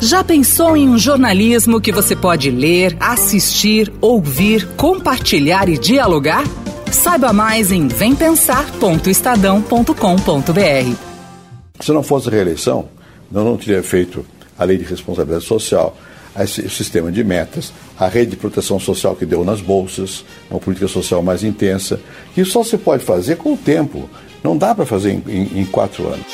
Já pensou em um jornalismo que você pode ler, assistir, ouvir, compartilhar e dialogar? Saiba mais em vempensar.estadão.com.br. Se não fosse a reeleição, eu não teria feito a lei de responsabilidade social, o sistema de metas, a rede de proteção social que deu nas bolsas, uma política social mais intensa, que só se pode fazer com o tempo. Não dá para fazer em, em, em quatro anos.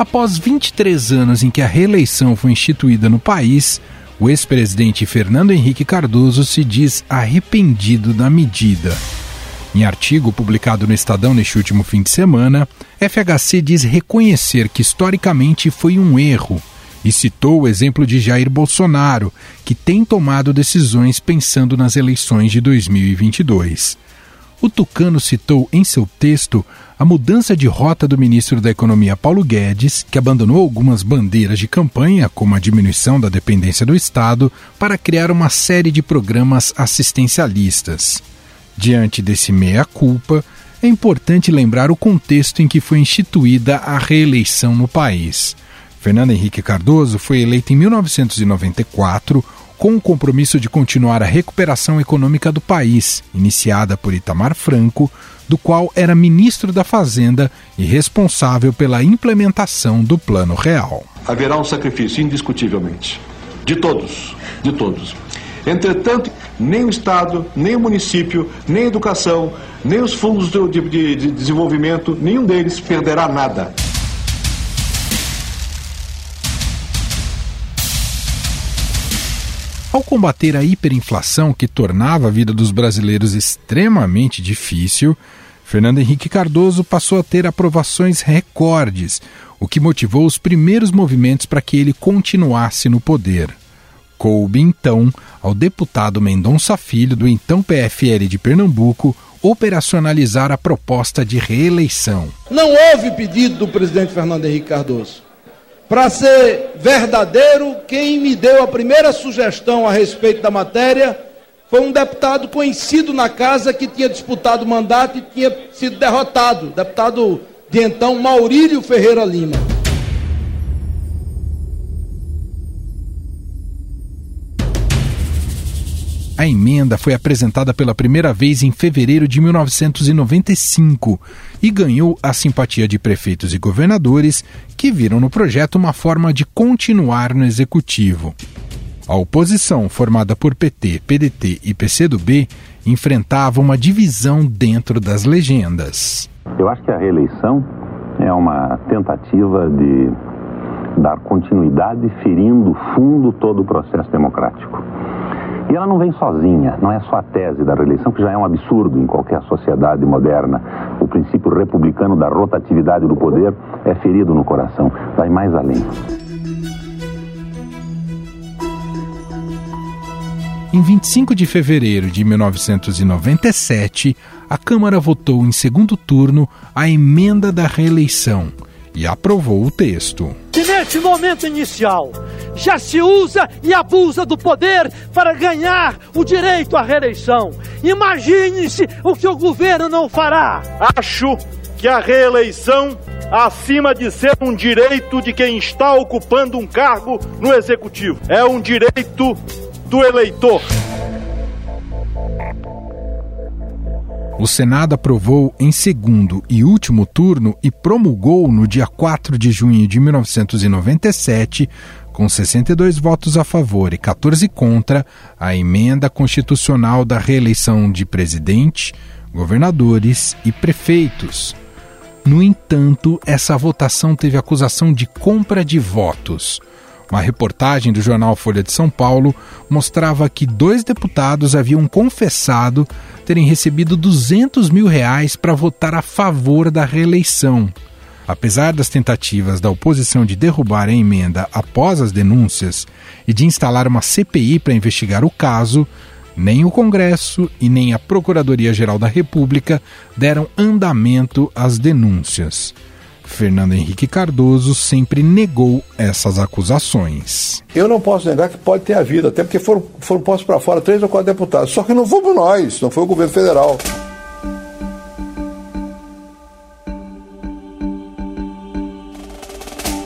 Após 23 anos em que a reeleição foi instituída no país, o ex-presidente Fernando Henrique Cardoso se diz arrependido da medida. Em artigo publicado no Estadão neste último fim de semana, FHC diz reconhecer que historicamente foi um erro e citou o exemplo de Jair Bolsonaro, que tem tomado decisões pensando nas eleições de 2022. O Tucano citou em seu texto a mudança de rota do ministro da Economia Paulo Guedes, que abandonou algumas bandeiras de campanha, como a diminuição da dependência do Estado, para criar uma série de programas assistencialistas. Diante desse meia-culpa, é importante lembrar o contexto em que foi instituída a reeleição no país. Fernando Henrique Cardoso foi eleito em 1994 com o compromisso de continuar a recuperação econômica do país, iniciada por Itamar Franco, do qual era ministro da Fazenda e responsável pela implementação do Plano Real. Haverá um sacrifício, indiscutivelmente, de todos, de todos. Entretanto, nem o Estado, nem o município, nem a educação, nem os fundos de, de, de desenvolvimento, nenhum deles perderá nada. Ao combater a hiperinflação que tornava a vida dos brasileiros extremamente difícil, Fernando Henrique Cardoso passou a ter aprovações recordes, o que motivou os primeiros movimentos para que ele continuasse no poder. Coube então ao deputado Mendonça Filho, do então PFL de Pernambuco, operacionalizar a proposta de reeleição. Não houve pedido do presidente Fernando Henrique Cardoso. Para ser verdadeiro, quem me deu a primeira sugestão a respeito da matéria foi um deputado conhecido na casa que tinha disputado o mandato e tinha sido derrotado, deputado de então Maurílio Ferreira Lima. A emenda foi apresentada pela primeira vez em fevereiro de 1995 e ganhou a simpatia de prefeitos e governadores que viram no projeto uma forma de continuar no executivo. A oposição, formada por PT, PDT e PCdoB, enfrentava uma divisão dentro das legendas. Eu acho que a reeleição é uma tentativa de dar continuidade, ferindo fundo todo o processo democrático. E ela não vem sozinha, não é só a tese da reeleição, que já é um absurdo em qualquer sociedade moderna. O princípio republicano da rotatividade do poder é ferido no coração, vai mais além. Em 25 de fevereiro de 1997, a Câmara votou em segundo turno a emenda da reeleição e aprovou o texto. Neste momento inicial já se usa e abusa do poder para ganhar o direito à reeleição. Imagine-se o que o governo não fará. Acho que a reeleição, acima de ser um direito de quem está ocupando um cargo no executivo, é um direito do eleitor. O Senado aprovou em segundo e último turno e promulgou no dia 4 de junho de 1997, com 62 votos a favor e 14 contra, a emenda constitucional da reeleição de presidente, governadores e prefeitos. No entanto, essa votação teve acusação de compra de votos. Uma reportagem do jornal Folha de São Paulo mostrava que dois deputados haviam confessado terem recebido 200 mil reais para votar a favor da reeleição. Apesar das tentativas da oposição de derrubar a emenda após as denúncias e de instalar uma CPI para investigar o caso, nem o Congresso e nem a Procuradoria-Geral da República deram andamento às denúncias. Fernando Henrique Cardoso sempre negou essas acusações. Eu não posso negar que pode ter havido, até porque foram, foram postos para fora três ou quatro deputados. Só que não fomos nós, não foi o governo federal.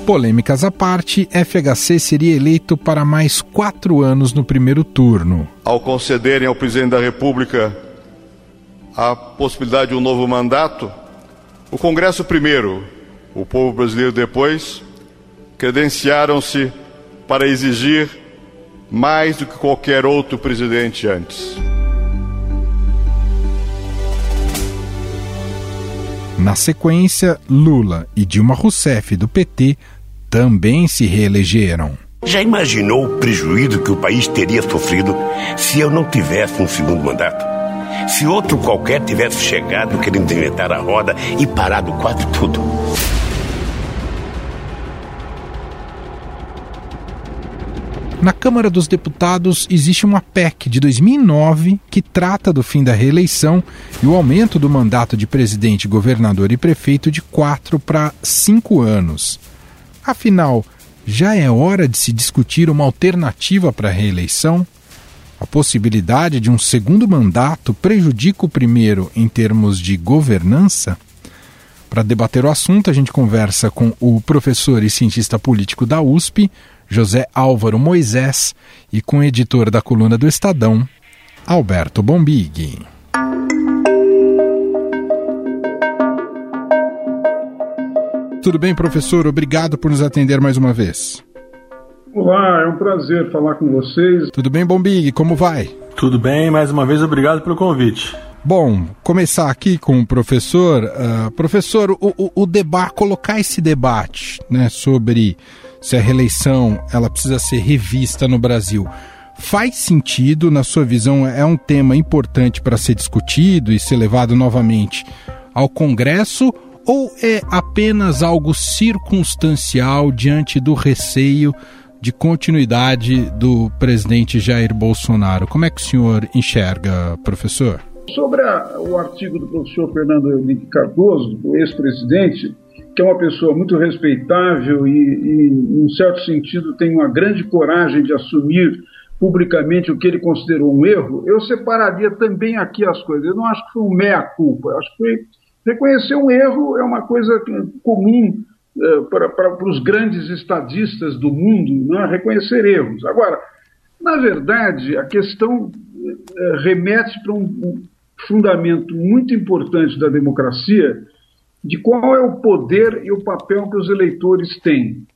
Polêmicas à parte, FHC seria eleito para mais quatro anos no primeiro turno. Ao concederem ao presidente da República a possibilidade de um novo mandato, o Congresso primeiro, o povo brasileiro depois, credenciaram-se para exigir mais do que qualquer outro presidente antes. Na sequência, Lula e Dilma Rousseff, do PT, também se reelegeram. Já imaginou o prejuízo que o país teria sofrido se eu não tivesse um segundo mandato? Se outro qualquer tivesse chegado querendo inventar a roda e parado quase tudo? Na Câmara dos Deputados existe uma PEC de 2009 que trata do fim da reeleição e o aumento do mandato de presidente, governador e prefeito de quatro para cinco anos. Afinal, já é hora de se discutir uma alternativa para a reeleição? A possibilidade de um segundo mandato prejudica o primeiro em termos de governança? Para debater o assunto, a gente conversa com o professor e cientista político da USP, José Álvaro Moisés, e com o editor da coluna do Estadão, Alberto Bombig. Tudo bem, professor? Obrigado por nos atender mais uma vez. Olá, é um prazer falar com vocês. Tudo bem, Bombig? Como vai? Tudo bem, mais uma vez obrigado pelo convite. Bom, começar aqui com o professor. Uh, professor, o, o, o debate, colocar esse debate né, sobre se a reeleição ela precisa ser revista no Brasil. Faz sentido, na sua visão, é um tema importante para ser discutido e ser levado novamente ao Congresso ou é apenas algo circunstancial diante do receio de continuidade do presidente Jair Bolsonaro? Como é que o senhor enxerga, professor? Sobre a, o artigo do professor Fernando Henrique Cardoso, o ex-presidente, que é uma pessoa muito respeitável e, e, em certo sentido, tem uma grande coragem de assumir publicamente o que ele considerou um erro, eu separaria também aqui as coisas. Eu não acho que foi um meia-culpa, acho que foi reconhecer um erro é uma coisa comum eh, para, para os grandes estadistas do mundo, não é? reconhecer erros. Agora, na verdade, a questão eh, remete para um fundamento muito importante da democracia, de qual é o poder e o papel que os eleitores têm.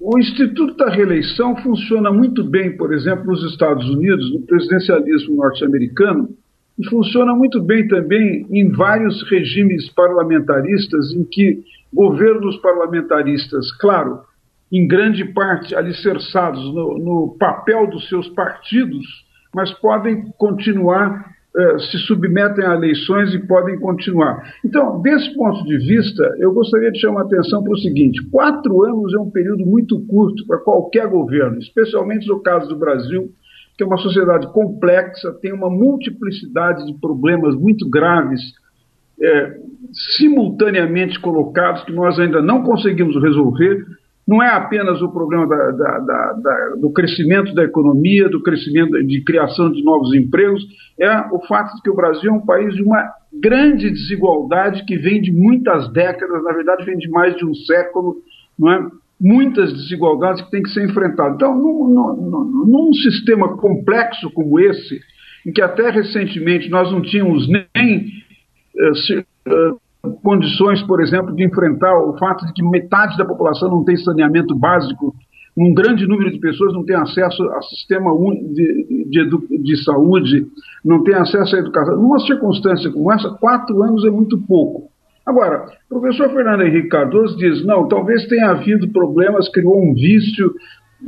O Instituto da Reeleição funciona muito bem, por exemplo, nos Estados Unidos, no presidencialismo norte-americano, e funciona muito bem também em vários regimes parlamentaristas, em que governos parlamentaristas, claro, em grande parte alicerçados no, no papel dos seus partidos, mas podem continuar se submetem a eleições e podem continuar. Então, desse ponto de vista, eu gostaria de chamar a atenção para o seguinte: quatro anos é um período muito curto para qualquer governo, especialmente no caso do Brasil, que é uma sociedade complexa, tem uma multiplicidade de problemas muito graves. É, simultaneamente colocados que nós ainda não conseguimos resolver não é apenas o problema da, da, da, do crescimento da economia, do crescimento de criação de novos empregos, é o fato de que o Brasil é um país de uma grande desigualdade que vem de muitas décadas, na verdade vem de mais de um século, não é? muitas desigualdades que têm que ser enfrentadas. Então, num, num, num sistema complexo como esse, em que até recentemente nós não tínhamos nem uh, condições, por exemplo, de enfrentar o fato de que metade da população não tem saneamento básico, um grande número de pessoas não tem acesso a sistema de, de, de saúde, não tem acesso à educação. Numa circunstância como essa, quatro anos é muito pouco. Agora, o professor Fernando Henrique Cardoso diz: não, talvez tenha havido problemas, criou um vício,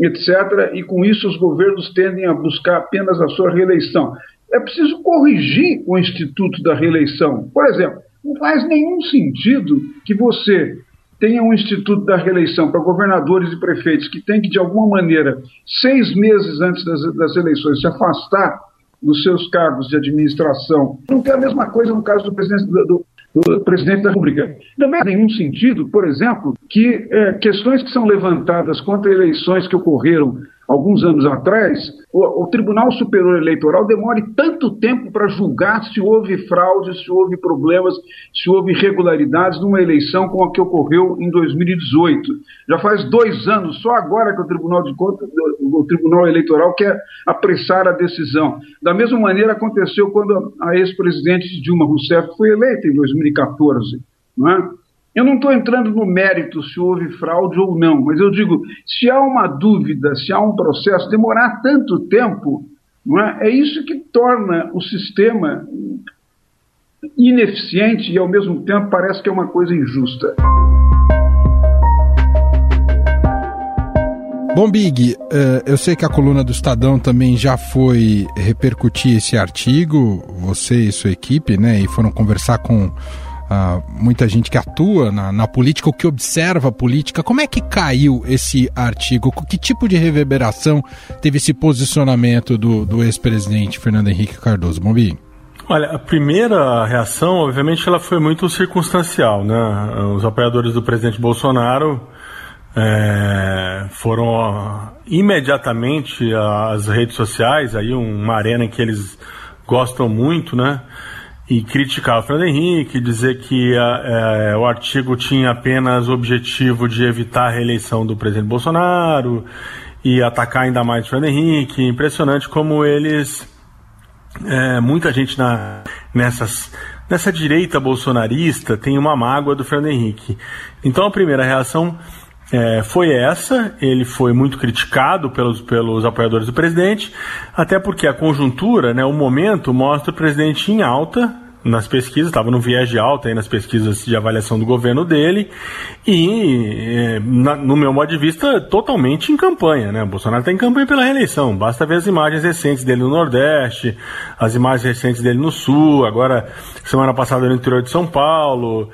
etc., e com isso os governos tendem a buscar apenas a sua reeleição. É preciso corrigir o instituto da reeleição. Por exemplo, não faz nenhum sentido que você tenha um instituto da reeleição para governadores e prefeitos que tem que, de alguma maneira, seis meses antes das, das eleições, se afastar dos seus cargos de administração. Não tem a mesma coisa no caso do presidente, do, do presidente da República. Também faz nenhum sentido, por exemplo, que é, questões que são levantadas contra eleições que ocorreram alguns anos atrás o, o, Tribunal Superior Eleitoral demore tanto tempo para julgar se houve fraude, se houve problemas, se houve irregularidades numa eleição como a que ocorreu em 2018. Já faz dois anos, só agora que o Tribunal de Contas, o Tribunal Eleitoral quer apressar a decisão. Da mesma maneira aconteceu quando a ex-presidente Dilma Rousseff foi eleita em 2014, não é? Eu não estou entrando no mérito se houve fraude ou não, mas eu digo, se há uma dúvida, se há um processo, demorar tanto tempo, não é? é isso que torna o sistema ineficiente e, ao mesmo tempo, parece que é uma coisa injusta. Bom, Big, eh, eu sei que a coluna do Estadão também já foi repercutir esse artigo, você e sua equipe, né, e foram conversar com uh, muita gente que atua na, na, política ou que observa a política. Como é que caiu esse artigo? Que tipo de reverberação teve esse posicionamento do, do ex-presidente Fernando Henrique Cardoso? Bombi? Olha, a primeira reação, obviamente, ela foi muito circunstancial, né? Os apoiadores do presidente Bolsonaro é, foram imediatamente às redes sociais, aí uma arena que eles gostam muito, né? E criticar o Fernando Henrique, dizer que é, o artigo tinha apenas o objetivo de evitar a reeleição do presidente Bolsonaro e atacar ainda mais o Fernando Henrique. Impressionante como eles. É, muita gente na, nessas, nessa direita bolsonarista tem uma mágoa do Fernando Henrique. Então a primeira reação é, foi essa. Ele foi muito criticado pelos, pelos apoiadores do presidente, até porque a conjuntura, né, o momento, mostra o presidente em alta nas pesquisas, estava no viés de alta aí nas pesquisas de avaliação do governo dele e, é, na, no meu modo de vista, totalmente em campanha. Né? O Bolsonaro está em campanha pela reeleição. Basta ver as imagens recentes dele no Nordeste, as imagens recentes dele no Sul, agora, semana passada no interior de São Paulo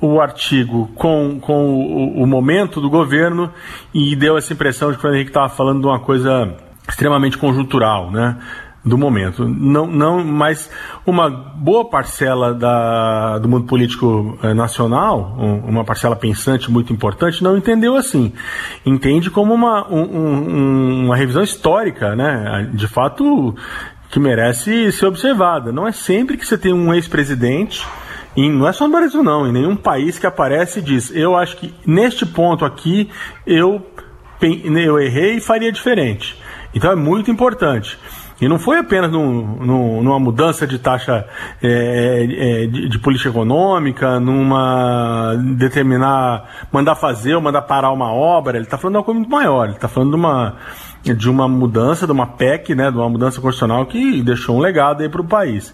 o artigo com, com o, o, momento do governo e deu essa impressão de que o Henrique estava falando de uma coisa extremamente conjuntural, né? do momento. Não, não, mas uma boa parcela da, do mundo político eh, nacional, um, uma parcela pensante muito importante, não entendeu assim. Entende como uma, um, um, uma revisão histórica, né? De fato, que merece ser observada. Não é sempre que você tem um ex-presidente e não é só no Brasil, não. Em nenhum país que aparece e diz: Eu acho que neste ponto aqui eu, eu errei e faria diferente. Então é muito importante. E não foi apenas num, num, numa mudança de taxa é, é, de, de, política econômica, numa determinar, mandar fazer ou mandar parar uma obra. Ele está falando de uma coisa muito maior. Ele está falando de uma, de uma mudança, de uma PEC, né, de uma mudança constitucional que deixou um legado aí para o país.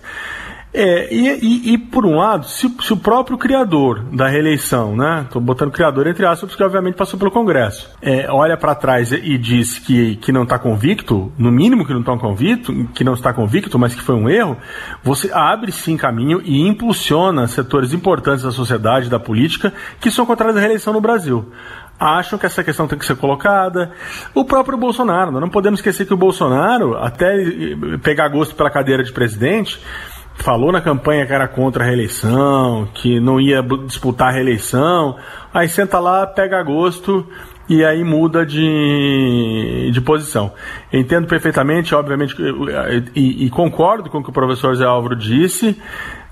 É, e, e, e, por um lado, se, se, o próprio criador da reeleição, né, estou botando criador entre aspas, porque obviamente passou pelo Congresso, é, olha para trás e diz que, que não está convicto, no mínimo que não está convicto, que não está convicto, mas que foi um erro, você abre sim caminho e impulsiona setores importantes da sociedade, da política, que são contrários à reeleição no Brasil acham que essa questão tem que ser colocada. O próprio Bolsonaro, nós não podemos esquecer que o Bolsonaro, até pegar gosto pela cadeira de presidente, falou na campanha que era contra a reeleição, que não ia disputar a reeleição, aí senta lá, pega gosto e aí muda de, de posição. Entendo perfeitamente, obviamente, e, e concordo com o que o professor Zé Álvaro disse,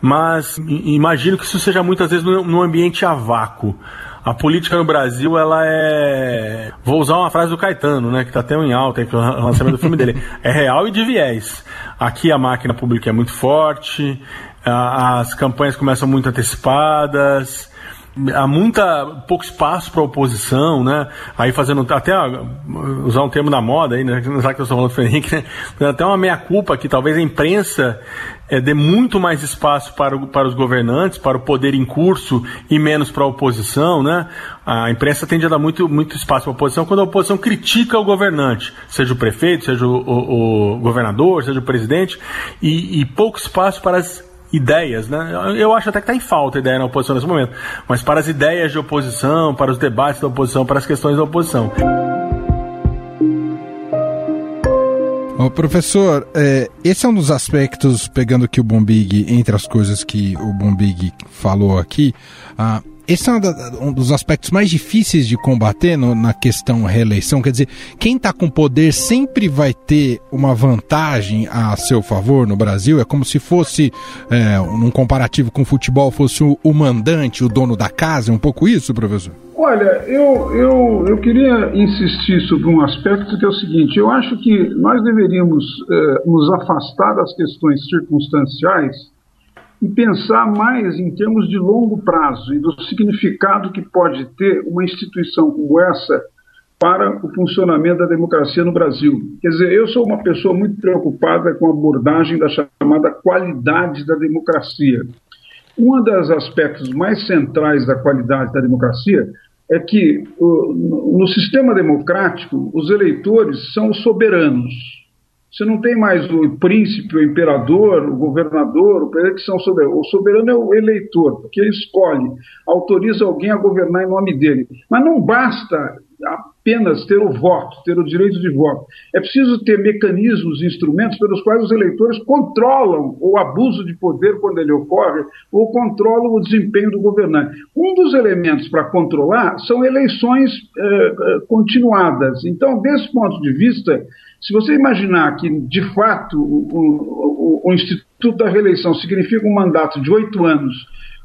mas imagino que isso seja muitas vezes num ambiente a vácuo. A política no Brasil, ela é. Vou usar uma frase do Caetano, né? Que tá até em alta aí, o lançamento do filme dele. É real e de viés. Aqui a máquina pública é muito forte, as campanhas começam muito antecipadas, há muita pouco espaço para oposição, né? Aí fazendo até usar um termo da moda aí, né? Já que eu estou falando do Henrique, né? Até uma meia culpa que talvez a imprensa é, dê muito mais espaço para, o, para os governantes, para o poder em curso e menos para a oposição, né? A imprensa tende a dar muito, muito espaço para a oposição quando a oposição critica o governante, seja o prefeito, seja o, o, o governador, seja o presidente, e, e pouco espaço para as ideias, né? Eu acho até que está em falta ideia na oposição nesse momento, mas para as ideias de oposição, para os debates da oposição, para as questões da oposição. Ô, professor, é, esse é um dos aspectos, pegando aqui o Bombig, entre as coisas que o Bombig falou aqui, ah, esse é um dos aspectos mais difíceis de combater no, na questão reeleição. Quer dizer, quem está com poder sempre vai ter uma vantagem a seu favor no Brasil. É como se fosse, é, num comparativo com o futebol, fosse o, o mandante, o dono da casa. É um pouco isso, professor? Olha, eu, eu, eu queria insistir sobre um aspecto que é o seguinte: eu acho que nós deveríamos eh, nos afastar das questões circunstanciais e pensar mais em termos de longo prazo e do significado que pode ter uma instituição como essa para o funcionamento da democracia no Brasil. Quer dizer, eu sou uma pessoa muito preocupada com a abordagem da chamada qualidade da democracia. Um dos aspectos mais centrais da qualidade da democracia é que no sistema democrático os eleitores são os soberanos. Você não tem mais o príncipe, o imperador, o governador, o presidente que são soberanos. O soberano é o eleitor, porque ele escolhe, autoriza alguém a governar em nome dele. Mas não basta apenas ter o voto, ter o direito de voto. É preciso ter mecanismos, instrumentos pelos quais os eleitores controlam o abuso de poder quando ele ocorre, ou controlam o desempenho do governante. Um dos elementos para controlar são eleições eh, eh, continuadas. Então, desse ponto de vista, se você imaginar que, de fato, o, o, o Instituto da Reeleição significa um mandato de oito anos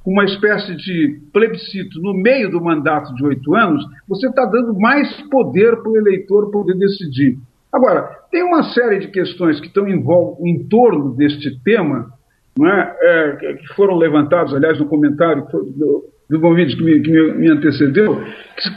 uma espécie de plebiscito no meio do mandato de oito anos, você está dando mais poder para o eleitor poder decidir. Agora, tem uma série de questões que estão em, em torno deste tema, é? É, que foram levantadas, aliás, no comentário do, convite que, me, que me antecedeu,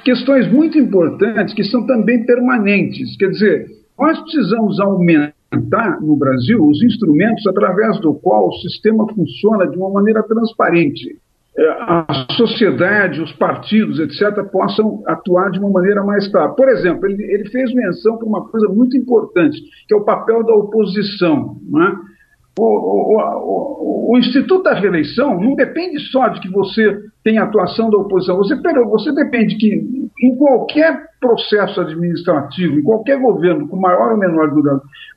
questões muito importantes que são também permanentes. Quer dizer, nós precisamos aumentar no Brasil os instrumentos através do qual o sistema funciona de uma maneira transparente. É, a sociedade, os partidos, etc., possam atuar de uma maneira mais clara. Por exemplo, ele, ele fez menção para uma coisa muito importante, que é o papel da oposição. É? O, o, o, o, Instituto da Reeleição não depende só de que você tenha atuação da oposição, você, você depende que em qualquer processo administrativo, em qualquer governo, com maior ou menor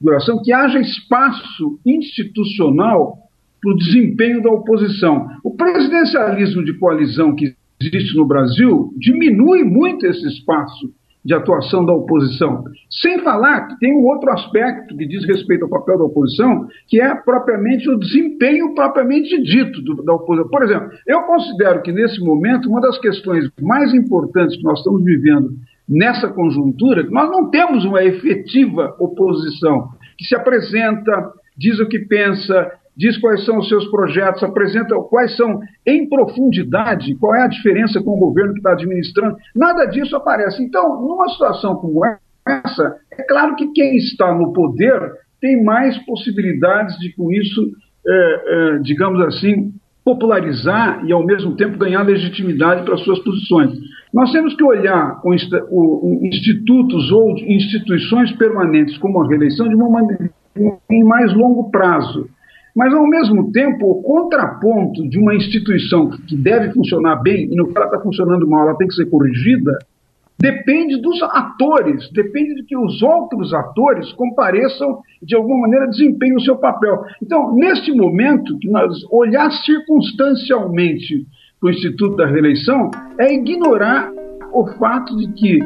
duração, que haja espaço institucional para o desempenho da oposição. O presidencialismo de coalizão que existe no Brasil diminui muito esse espaço de atuação da oposição. Sem falar que tem um outro aspecto que diz respeito ao papel da oposição, que é propriamente o desempenho propriamente dito do, da oposição. Por exemplo, eu considero que nesse momento uma das questões mais importantes que nós estamos vivendo nessa conjuntura, que nós não temos uma efetiva oposição que se apresenta, diz o que pensa, diz quais são os seus projetos, apresenta quais são, em profundidade, qual é a diferença com o governo que está administrando. Nada disso aparece. Então, numa situação como essa, é claro que quem está no poder tem mais possibilidades de, com isso, é, é, digamos assim, popularizar e, ao mesmo tempo, ganhar legitimidade para suas posições. Nós temos que olhar o, o, institutos ou instituições permanentes como a reeleição de uma maneira, em mais longo prazo. Mas, ao mesmo tempo, o contraponto de uma instituição que deve funcionar bem e no que ela está funcionando mal, ela tem que ser corrigida, depende dos atores, depende de que os outros atores compareçam de alguma maneira desempenhem o seu papel. Então, neste momento, que nós olhar circunstancialmente para o Instituto da Reeleição é ignorar o fato de que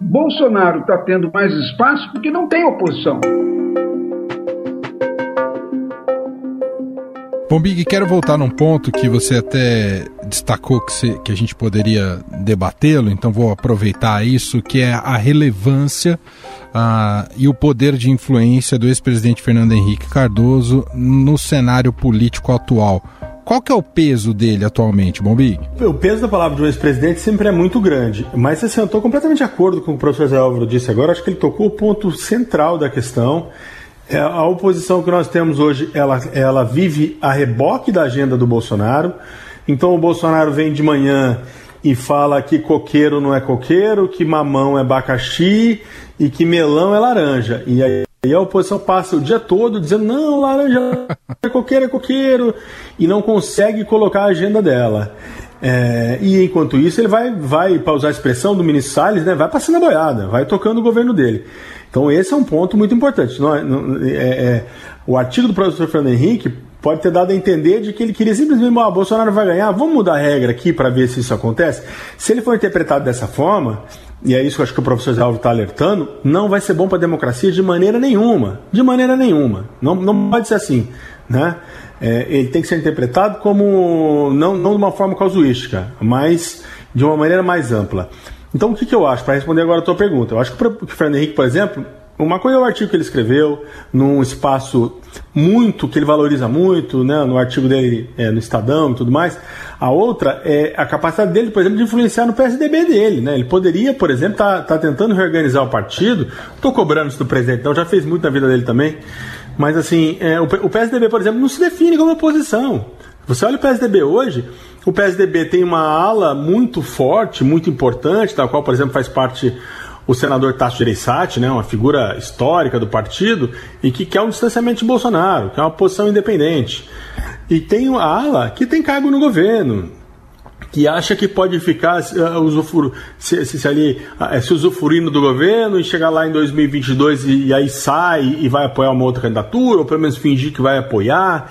Bolsonaro está tendo mais espaço porque não tem oposição. Bom, Big, quero voltar num ponto que você até destacou que, que a gente poderia debatê-lo, então vou aproveitar isso, que é a relevância uh, e o poder de influência do ex-presidente Fernando Henrique Cardoso no cenário político atual. Qual que é o peso dele atualmente, Bombig? O peso da palavra de um ex-presidente sempre é muito grande, mas eu estou completamente de acordo com o o professor Zé Álvaro disse agora, acho que ele tocou o ponto central da questão, é, a oposição que nós temos hoje, ela, ela vive a reboque da agenda do Bolsonaro. Então o Bolsonaro vem de manhã e fala que coqueiro não é coqueiro, que mamão é abacaxi e que melão é laranja. E aí a oposição passa o dia todo dizendo não, laranja é coqueiro, é coqueiro, e não consegue colocar a agenda dela. É, e enquanto isso, ele vai, vai para usar a expressão do ministro Salles, né, vai passando a boiada, vai tocando o governo dele. Então esse é um ponto muito importante. Não, é, não, é, é, o artigo do professor Fernando Henrique pode ter dado a entender de que ele queria simplesmente, ah, Bolsonaro vai ganhar, vamos mudar a regra aqui para ver se isso acontece. Se ele for interpretado dessa forma, e é isso que eu acho que o professor Zé Alves está alertando, não vai ser bom para a democracia de maneira nenhuma. De maneira nenhuma. Não, não pode ser assim. Né? É, ele tem que ser interpretado como, não, não de uma forma casuística, mas de uma maneira mais ampla. Então, o que, que eu acho, para responder agora a tua pergunta? Eu acho que o Fernando Henrique, por exemplo, uma coisa é o artigo que ele escreveu, num espaço muito, que ele valoriza muito, né, no artigo dele é, no Estadão e tudo mais. A outra é a capacidade dele, por exemplo, de influenciar no PSDB dele. Né? Ele poderia, por exemplo, estar tá, tá tentando reorganizar o partido. Estou cobrando isso do presidente, então já fez muito na vida dele também. Mas assim, é, o, o PSDB, por exemplo, não se define como oposição. Você olha o PSDB hoje, o PSDB tem uma ala muito forte, muito importante, da qual, por exemplo, faz parte o senador Tasso Gereissati, né, uma figura histórica do partido, e que quer um distanciamento de Bolsonaro, que é uma posição independente. E tem a ala que tem cargo no governo, que acha que pode ficar uh, usufru, se, se, se, ali, uh, se usufruindo do governo e chegar lá em 2022 e, e, aí sai e vai apoiar uma outra candidatura, ou pelo menos fingir que vai apoiar.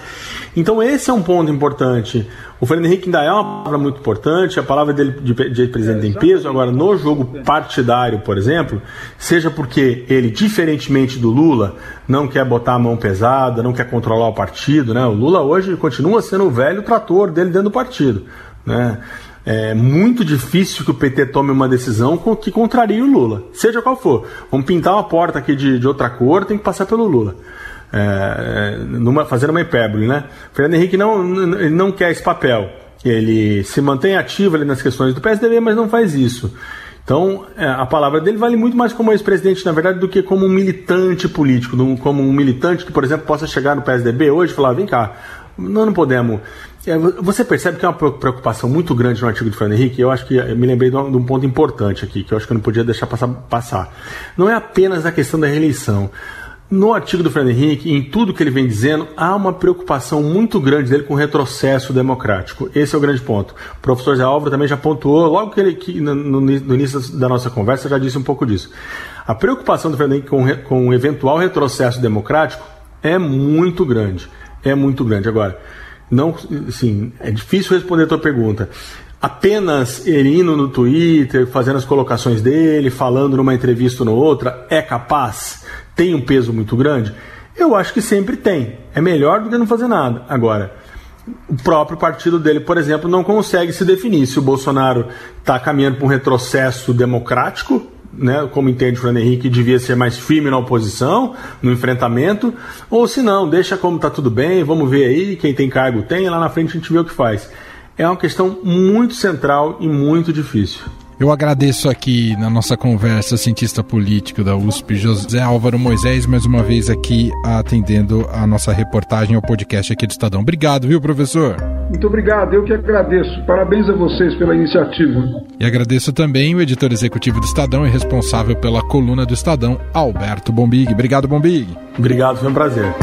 Então esse é um ponto importante. O Fernando Henrique ainda é uma palavra muito importante, a palavra dele de, de presidente tem peso. Agora, no jogo partidário, por exemplo, seja porque ele, diferentemente do Lula, não quer botar a mão pesada, não quer controlar o partido, né? O Lula hoje continua sendo o velho trator dele dentro do partido, né? É muito difícil que o PT tome uma decisão que contrarie o Lula, seja qual for. Vamos pintar uma porta aqui de, de outra cor, tem que passar pelo Lula é, numa, fazendo uma hipérbole, né? Fernando Henrique não, ele não quer esse papel. Ele se mantém ativo ali nas questões do PSDB, mas não faz isso. Então, é, a palavra dele vale muito mais como ex-presidente, na verdade, do que como um militante político, como um militante que, por exemplo, possa chegar no PSDB hoje e falar: vem cá, nós não podemos. É, você percebe que é uma preocupação muito grande no artigo de Fernando Henrique, eu acho que eu me lembrei de um, ponto importante aqui, que eu acho que eu não podia deixar passar. passar. Não é apenas a questão da reeleição. No artigo do Fernando Henrique, em tudo que ele vem dizendo, há uma preocupação muito grande dele com o retrocesso democrático. Esse é o grande ponto. O professor Zé Álvaro também já pontuou, logo que ele que no, no, início da nossa conversa já disse um pouco disso. A preocupação do Fernando Henrique com, com um eventual retrocesso democrático é muito grande. É muito grande. Agora, não, sim, é difícil responder a tua pergunta apenas ele indo no Twitter, fazendo as colocações dele, falando numa entrevista ou outra, é capaz? tem um peso muito grande? Eu acho que sempre tem. É melhor do que não fazer nada. Agora, o próprio partido dele, por exemplo, não consegue se definir se o Bolsonaro está caminhando para um retrocesso democrático, né, como entende o Fernando Henrique, devia ser mais firme na oposição, no enfrentamento, ou se não, deixa como está tudo bem, vamos ver aí, quem tem cargo tem, lá na frente a gente vê o que faz. É uma questão muito central e muito difícil. Eu agradeço aqui na nossa conversa cientista político da USP, José Álvaro Moisés, mais uma vez aqui atendendo a nossa reportagem ao podcast aqui do Estadão. Obrigado, viu, professor? Muito obrigado, eu que agradeço. Parabéns a vocês pela iniciativa. E agradeço também o editor executivo do Estadão e responsável pela coluna do Estadão, Alberto Bombig. Obrigado, Bombig. Obrigado, foi um prazer.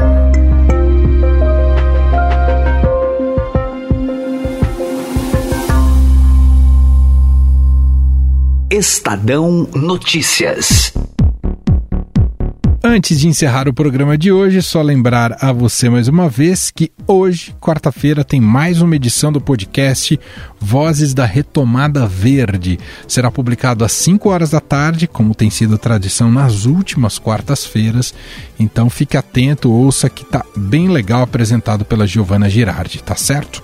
Estadão Notícias. Antes de encerrar o programa de hoje, só lembrar a você mais uma vez que hoje, quarta-feira, tem mais uma edição do podcast Vozes da Retomada Verde. Será publicado às 5 horas da tarde, como tem sido tradição nas últimas quartas-feiras. Então fique atento, ouça que tá bem legal apresentado pela Giovana Girardi, tá certo?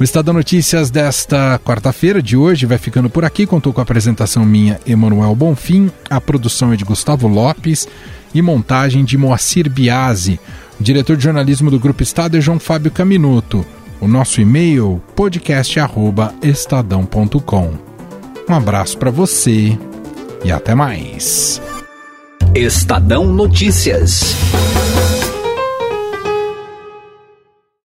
O Estado Notícias desta quarta-feira de hoje vai ficando por aqui. Contou com a apresentação minha, Emanuel Bonfim. A produção é de Gustavo Lopes e montagem de Moacir Biasi. O diretor de jornalismo do Grupo Estado é João Fábio Caminuto. O nosso e-mail podcast@estadão.com. Um abraço para você e até mais. Estadão Notícias.